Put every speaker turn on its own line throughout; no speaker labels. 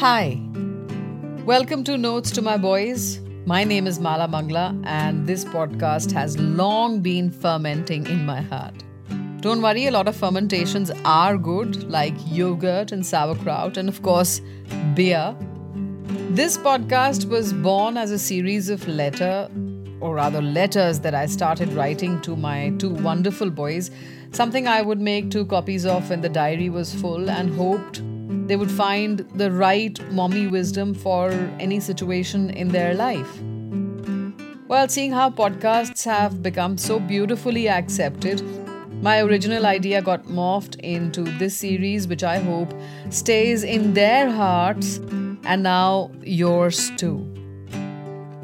Hi. Welcome to Notes to My Boys. My name is Mala Mangla, and this podcast has long been fermenting in my heart. Don't worry, a lot of fermentations are good, like yogurt and sauerkraut, and of course, beer. This podcast was born as a series of letter, or rather letters that I started writing to my two wonderful boys, something I would make two copies of when the diary was full and hoped they would find the right mommy wisdom for any situation in their life. Well, seeing how podcasts have become so beautifully accepted, my original idea got morphed into this series, which I hope stays in their hearts and now yours too.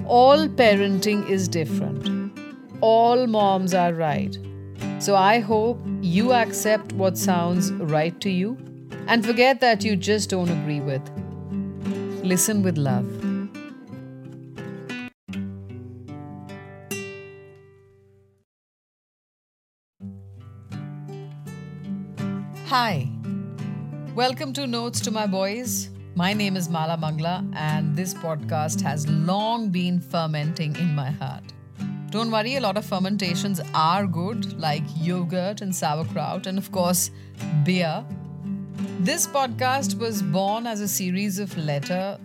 All parenting is different, all moms are right. So I hope you accept what sounds right to you and forget that you just don't agree with. Listen with love. Hi. Welcome to Notes to My Boys. My name is Mala Mangla, and this podcast has long been fermenting in my heart. Don't worry, a lot of fermentations are good, like yogurt and sauerkraut, and of course, beer. This podcast was born as a series of letter,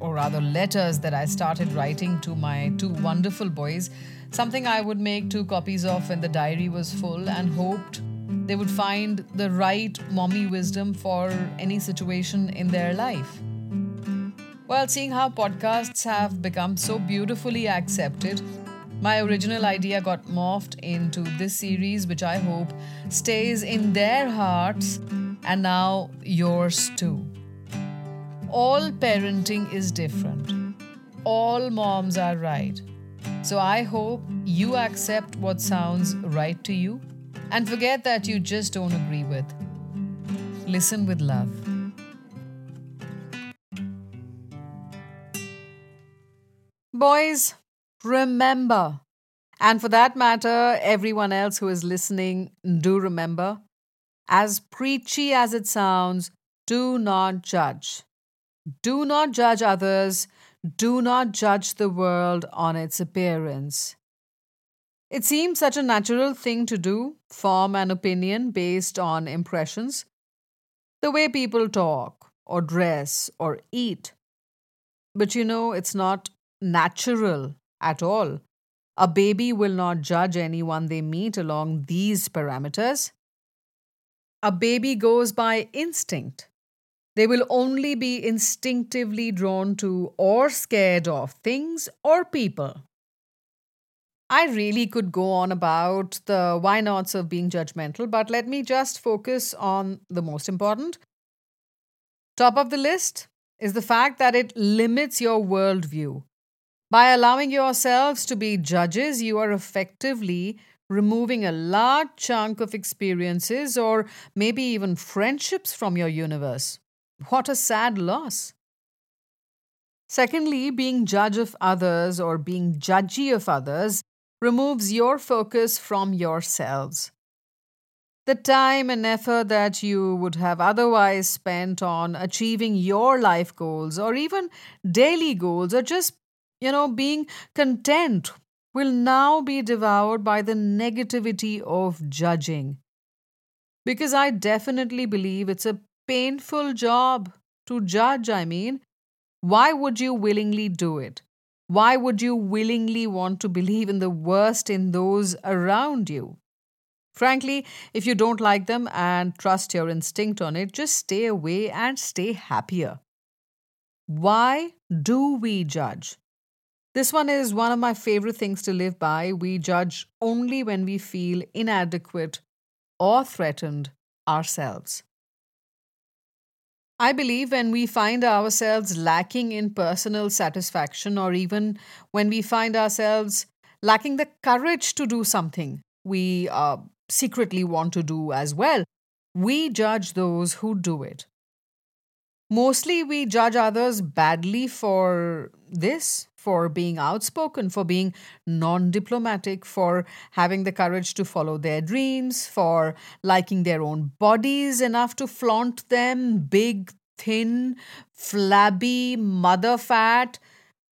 or rather letters that I started writing to my two wonderful boys, something I would make two copies of when the diary was full and hoped they would find the right mommy wisdom for any situation in their life. Well, seeing how podcasts have become so beautifully accepted, my original idea got morphed into this series, which I hope stays in their hearts and now yours too. All parenting is different. All moms are right. So I hope you accept what sounds right to you and forget that you just don't agree with. Listen with love. Boys, remember, and for that matter, everyone else who is listening, do remember as preachy as it sounds, do not judge. Do not judge others. Do not judge the world on its appearance. It seems such a natural thing to do, form an opinion based on impressions. The way people talk, or dress, or eat. But you know, it's not natural at all. A baby will not judge anyone they meet along these parameters. A baby goes by instinct. They will only be instinctively drawn to or scared of things or people. I really could go on about the why nots of being judgmental, but let me just focus on the most important. Top of the list is the fact that it limits your worldview. By allowing yourselves to be judges, you are effectively removing a large chunk of experiences or maybe even friendships from your universe. What a sad loss. Secondly, being judge of others or being judgy of others removes your focus from yourselves. The time and effort that you would have otherwise spent on achieving your life goals or even daily goals or just, you know, being content will now be devoured by the negativity of judging. Because I definitely believe it's a painful job to judge, I mean. Why would you willingly do it? Why would you willingly want to believe in the worst in those around you? Frankly, if you don't like them and trust your instinct on it, just stay away and stay happier. Why do we judge? This one is one of my favorite things to live by. We judge only when we feel inadequate or threatened ourselves. I believe when we find ourselves lacking in personal satisfaction, or even when we find ourselves lacking the courage to do something we uh, secretly want to do as well, we judge those who do it. Mostly, we judge others badly for this, for being outspoken, for being non diplomatic, for having the courage to follow their dreams, for liking their own bodies enough to flaunt them big, thin, flabby, mother fat,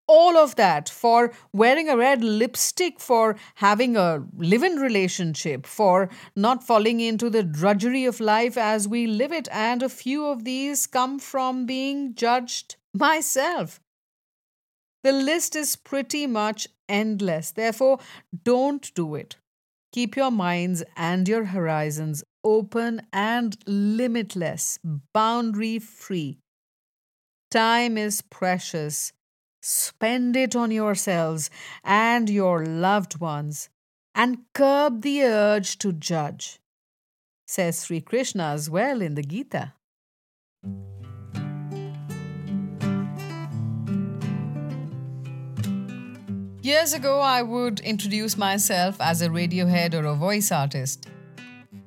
all of that for wearing a red lipstick, for having a live in relationship, for not falling into the drudgery of life as we live it. And a few of these come from being judged myself. The list is pretty much endless. Therefore, don't do it. Keep your minds and your horizons open and limitless, boundary free. Time is precious. Spend it on yourselves and your loved ones and curb the urge to judge, says Sri Krishna as well in the Gita. Years ago, I would introduce myself as a Radiohead or a voice artist.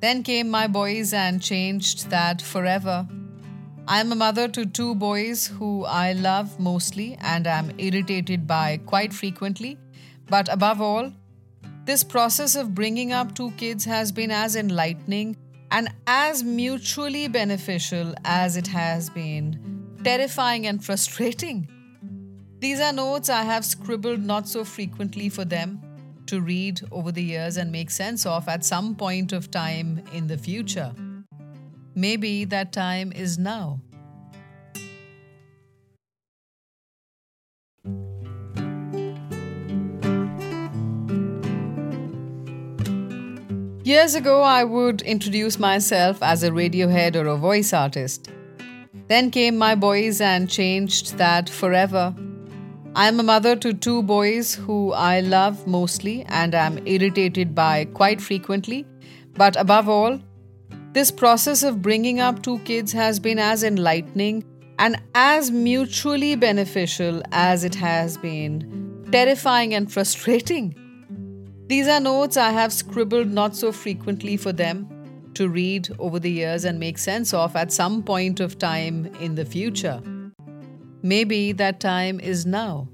Then came my boys and changed that forever. I am a mother to two boys who I love mostly and am irritated by quite frequently. But above all, this process of bringing up two kids has been as enlightening and as mutually beneficial as it has been terrifying and frustrating. These are notes I have scribbled not so frequently for them to read over the years and make sense of at some point of time in the future. Maybe that time is now. Years ago, I would introduce myself as a Radiohead or a voice artist. Then came my boys and changed that forever. I am a mother to two boys who I love mostly and am irritated by quite frequently. But above all, this process of bringing up two kids has been as enlightening and as mutually beneficial as it has been terrifying and frustrating. These are notes I have scribbled not so frequently for them to read over the years and make sense of at some point of time in the future. Maybe that time is now.